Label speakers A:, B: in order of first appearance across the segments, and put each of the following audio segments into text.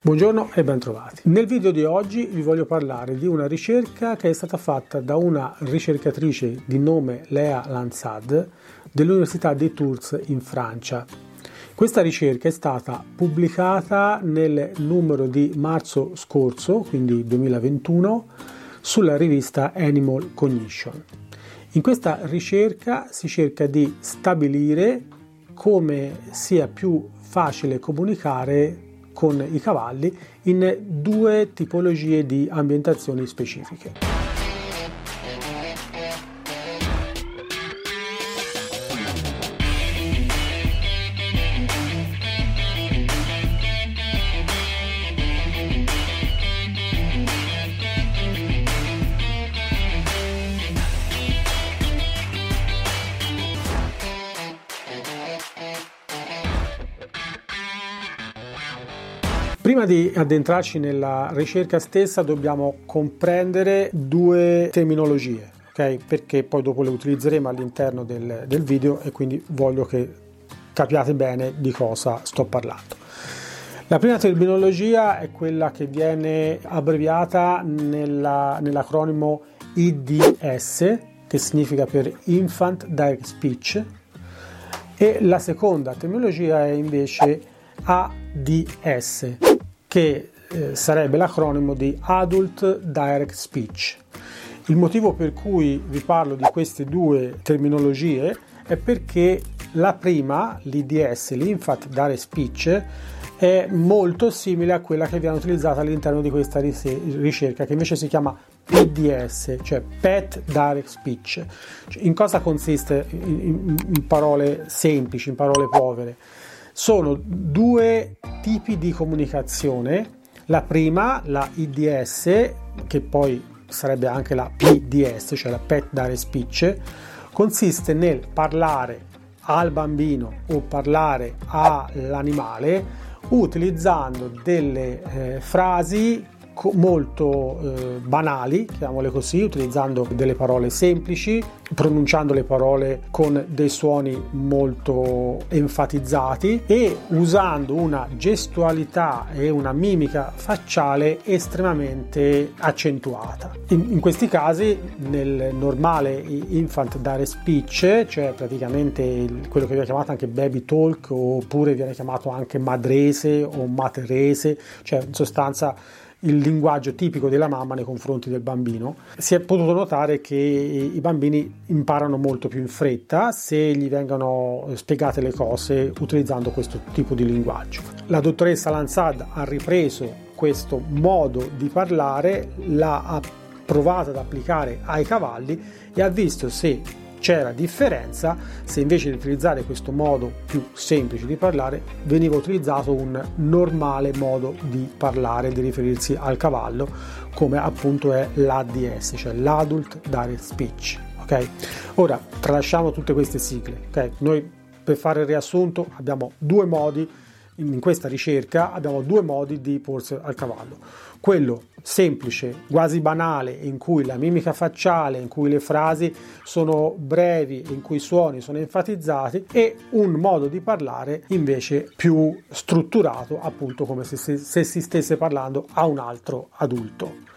A: Buongiorno e bentrovati. Nel video di oggi vi voglio parlare di una ricerca che è stata fatta da una ricercatrice di nome Lea Lansad dell'Università di Tours in Francia. Questa ricerca è stata pubblicata nel numero di marzo scorso, quindi 2021, sulla rivista Animal Cognition. In questa ricerca si cerca di stabilire come sia più facile comunicare con i cavalli in due tipologie di ambientazioni specifiche. Prima di addentrarci nella ricerca stessa dobbiamo comprendere due terminologie, ok? Perché poi dopo le utilizzeremo all'interno del, del video e quindi voglio che capiate bene di cosa sto parlando. La prima terminologia è quella che viene abbreviata nella, nell'acronimo IDS, che significa per Infant Direct Speech, e la seconda terminologia è invece ADS, che eh, sarebbe l'acronimo di Adult Direct Speech. Il motivo per cui vi parlo di queste due terminologie è perché la prima, l'IDS, l'Infant Direct Speech, è molto simile a quella che viene utilizzata all'interno di questa ricerca, che invece si chiama PDS, cioè Pet Direct Speech. Cioè, in cosa consiste in parole semplici, in parole povere? Sono due tipi di comunicazione. La prima, la IDS, che poi sarebbe anche la PDS, cioè la Pet Direct Speech, consiste nel parlare al bambino o parlare all'animale utilizzando delle eh, frasi molto eh, banali, chiamiamole così, utilizzando delle parole semplici, pronunciando le parole con dei suoni molto enfatizzati e usando una gestualità e una mimica facciale estremamente accentuata. In, in questi casi, nel normale infant direct speech, cioè praticamente il, quello che viene chiamato anche baby talk oppure viene chiamato anche madrese o materese, cioè in sostanza il linguaggio tipico della mamma nei confronti del bambino, si è potuto notare che i bambini imparano molto più in fretta se gli vengono spiegate le cose utilizzando questo tipo di linguaggio. La dottoressa Lansad ha ripreso questo modo di parlare, l'ha provato ad applicare ai cavalli e ha visto se c'era differenza se invece di utilizzare questo modo più semplice di parlare veniva utilizzato un normale modo di parlare, di riferirsi al cavallo, come appunto è l'ADS, cioè l'Adult Direct Speech. Okay? Ora tralasciamo tutte queste sigle. Okay? Noi per fare il riassunto abbiamo due modi in questa ricerca abbiamo due modi di porsi al cavallo. Quello semplice, quasi banale, in cui la mimica facciale, in cui le frasi sono brevi, in cui i suoni sono enfatizzati, e un modo di parlare invece più strutturato, appunto come se, se si stesse parlando a un altro adulto.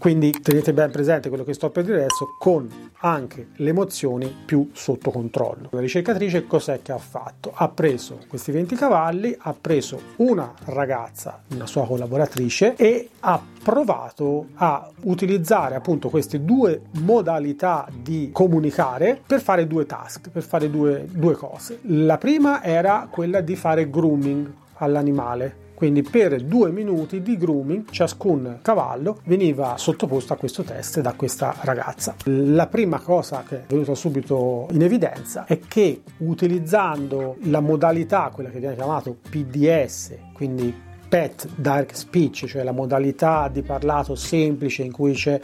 A: Quindi tenete ben presente quello che sto per dire adesso con anche le emozioni più sotto controllo. La ricercatrice cos'è che ha fatto? Ha preso questi 20 cavalli, ha preso una ragazza, una sua collaboratrice e ha provato a utilizzare appunto queste due modalità di comunicare per fare due task, per fare due, due cose. La prima era quella di fare grooming all'animale quindi per due minuti di grooming ciascun cavallo veniva sottoposto a questo test da questa ragazza. La prima cosa che è venuta subito in evidenza è che utilizzando la modalità, quella che viene chiamata PDS, quindi pet dark speech, cioè la modalità di parlato semplice in cui c'è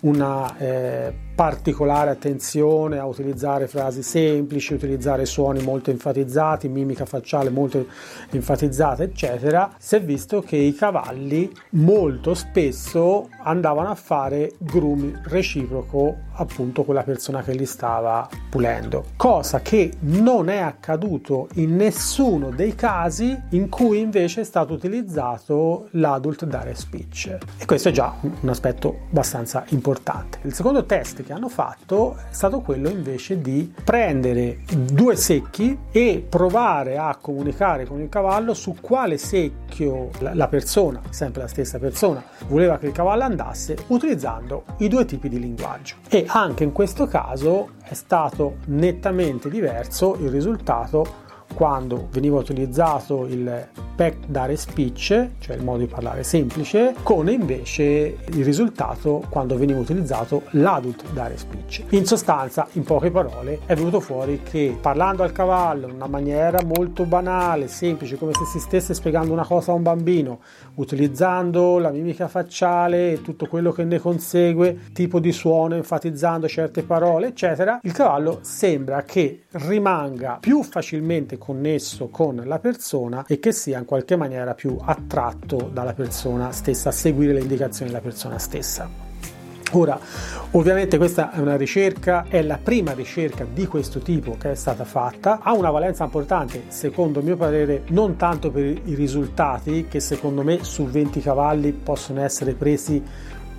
A: una eh, particolare attenzione a utilizzare frasi semplici, utilizzare suoni molto enfatizzati, mimica facciale molto enfatizzata, eccetera, si è visto che i cavalli molto spesso andavano a fare groom reciproco appunto con la persona che li stava pulendo, cosa che non è accaduto in nessuno dei casi in cui invece è stato utilizzato l'adult direct speech. E questo è già un aspetto abbastanza importante importante. Il secondo test che hanno fatto è stato quello invece di prendere due secchi e provare a comunicare con il cavallo su quale secchio la persona, sempre la stessa persona, voleva che il cavallo andasse utilizzando i due tipi di linguaggio. E anche in questo caso è stato nettamente diverso il risultato quando veniva utilizzato il back dare speech, cioè il modo di parlare semplice, con invece il risultato quando veniva utilizzato l'adult dare speech. In sostanza, in poche parole, è venuto fuori che parlando al cavallo in una maniera molto banale, semplice, come se si stesse spiegando una cosa a un bambino, utilizzando la mimica facciale e tutto quello che ne consegue, tipo di suono, enfatizzando certe parole, eccetera, il cavallo sembra che rimanga più facilmente connesso con la persona e che sia in qualche maniera più attratto dalla persona stessa, a seguire le indicazioni della persona stessa. Ora, ovviamente questa è una ricerca, è la prima ricerca di questo tipo che è stata fatta, ha una valenza importante, secondo mio parere, non tanto per i risultati che secondo me su 20 cavalli possono essere presi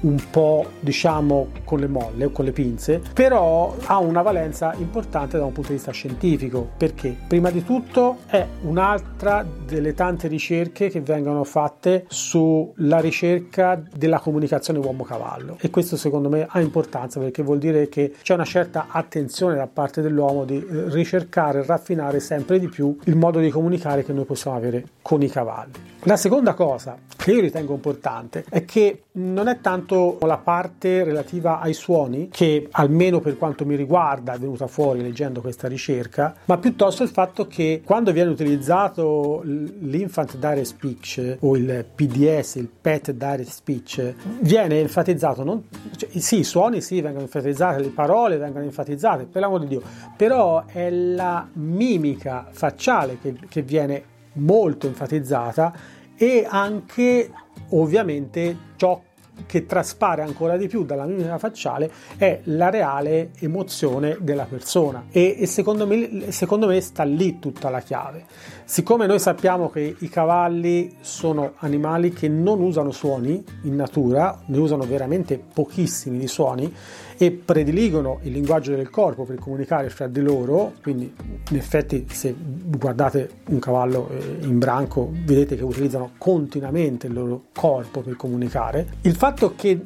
A: un po' diciamo con le molle o con le pinze, però ha una valenza importante da un punto di vista scientifico perché prima di tutto è un'altra delle tante ricerche che vengono fatte sulla ricerca della comunicazione uomo-cavallo e questo secondo me ha importanza perché vuol dire che c'è una certa attenzione da parte dell'uomo di ricercare e raffinare sempre di più il modo di comunicare che noi possiamo avere con i cavalli. La seconda cosa che io ritengo importante è che non è tanto la parte relativa ai suoni, che almeno per quanto mi riguarda è venuta fuori leggendo questa ricerca, ma piuttosto il fatto che quando viene utilizzato l'infant direct speech o il PDS, il pet direct speech, viene enfatizzato, non, cioè, sì, i suoni sì vengono enfatizzati, le parole vengono enfatizzate, per l'amor di Dio, però è la mimica facciale che, che viene molto enfatizzata e anche ovviamente ciò che traspare ancora di più dalla mimica facciale è la reale emozione della persona e, e secondo, me, secondo, me, sta lì tutta la chiave. Siccome noi sappiamo che i cavalli sono animali che non usano suoni in natura, ne usano veramente pochissimi di suoni, e prediligono il linguaggio del corpo per comunicare fra di loro, quindi in effetti se guardate un cavallo eh, in branco vedete che utilizzano continuamente il loro corpo per comunicare. Il fatto che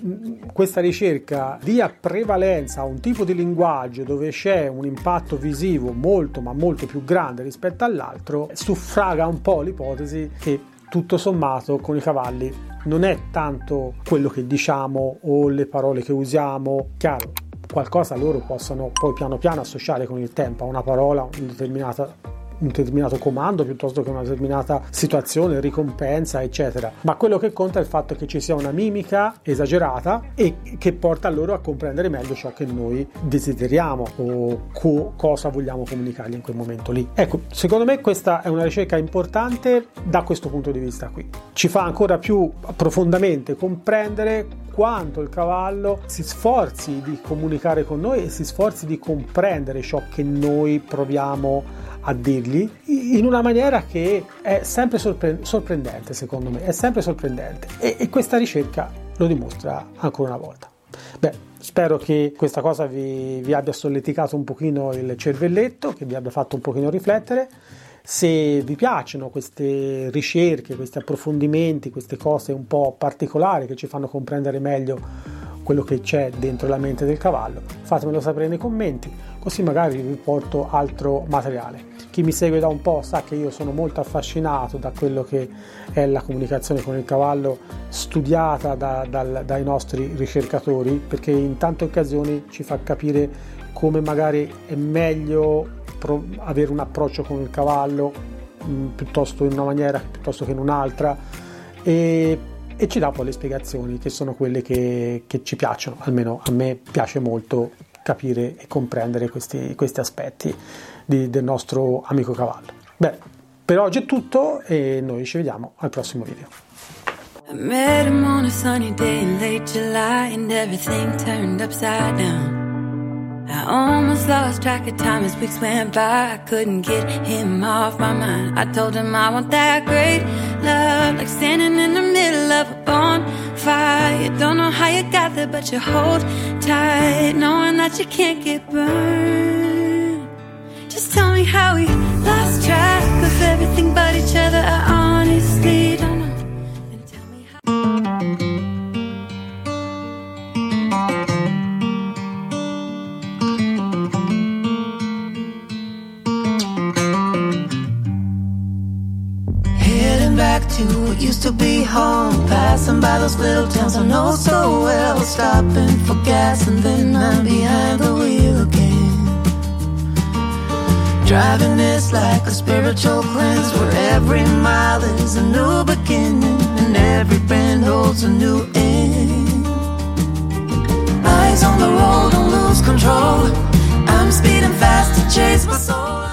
A: questa ricerca dia prevalenza a un tipo di linguaggio dove c'è un impatto visivo molto ma molto più grande rispetto all'altro suffraga un po' l'ipotesi che tutto sommato con i cavalli. Non è tanto quello che diciamo o le parole che usiamo, chiaro, qualcosa loro possono poi piano piano associare con il tempo a una parola, una determinata un determinato comando piuttosto che una determinata situazione, ricompensa, eccetera. Ma quello che conta è il fatto che ci sia una mimica esagerata e che porta loro a comprendere meglio ciò che noi desideriamo o co- cosa vogliamo comunicargli in quel momento lì. Ecco, secondo me questa è una ricerca importante da questo punto di vista qui. Ci fa ancora più profondamente comprendere quanto il cavallo si sforzi di comunicare con noi e si sforzi di comprendere ciò che noi proviamo a dirgli in una maniera che è sempre sorpre- sorprendente secondo me, è sempre sorprendente e, e questa ricerca lo dimostra ancora una volta. Beh, Spero che questa cosa vi, vi, abbia solleticato un pochino il cervelletto, che vi abbia fatto un pochino riflettere. Se vi piacciono queste ricerche, questi approfondimenti, queste cose un po' particolari che ci fanno comprendere meglio quello che c'è dentro la mente del cavallo, fatemelo sapere nei commenti, così magari vi porto altro materiale. Chi mi segue da un po' sa che io sono molto affascinato da quello che è la comunicazione con il cavallo studiata da, da, dai nostri ricercatori, perché in tante occasioni ci fa capire come magari è meglio pro- avere un approccio con il cavallo mh, mm, piuttosto in una maniera piuttosto che in un'altra
B: e, e ci dà poi le spiegazioni che sono quelle che, che ci piacciono, almeno a me piace molto capire e comprendere questi, questi aspetti di, del nostro amico cavallo. Beh, per oggi è tutto e noi ci vediamo al prossimo video. I almost lost track of time as weeks went by. I couldn't get him off my mind. I told him I want that great love, like standing in the middle of a bonfire. Don't know how you got but you hold tight, knowing that you can't get burned. Just tell me how we lost track of everything but each other. I honestly what used to be home. Passing by those little towns I know so well. Stopping for gas and then I'm behind the wheel again. Driving is like a spiritual cleanse where every mile is a new beginning and every bend holds a new end. Eyes on the road, don't lose control. I'm speeding fast to chase my soul.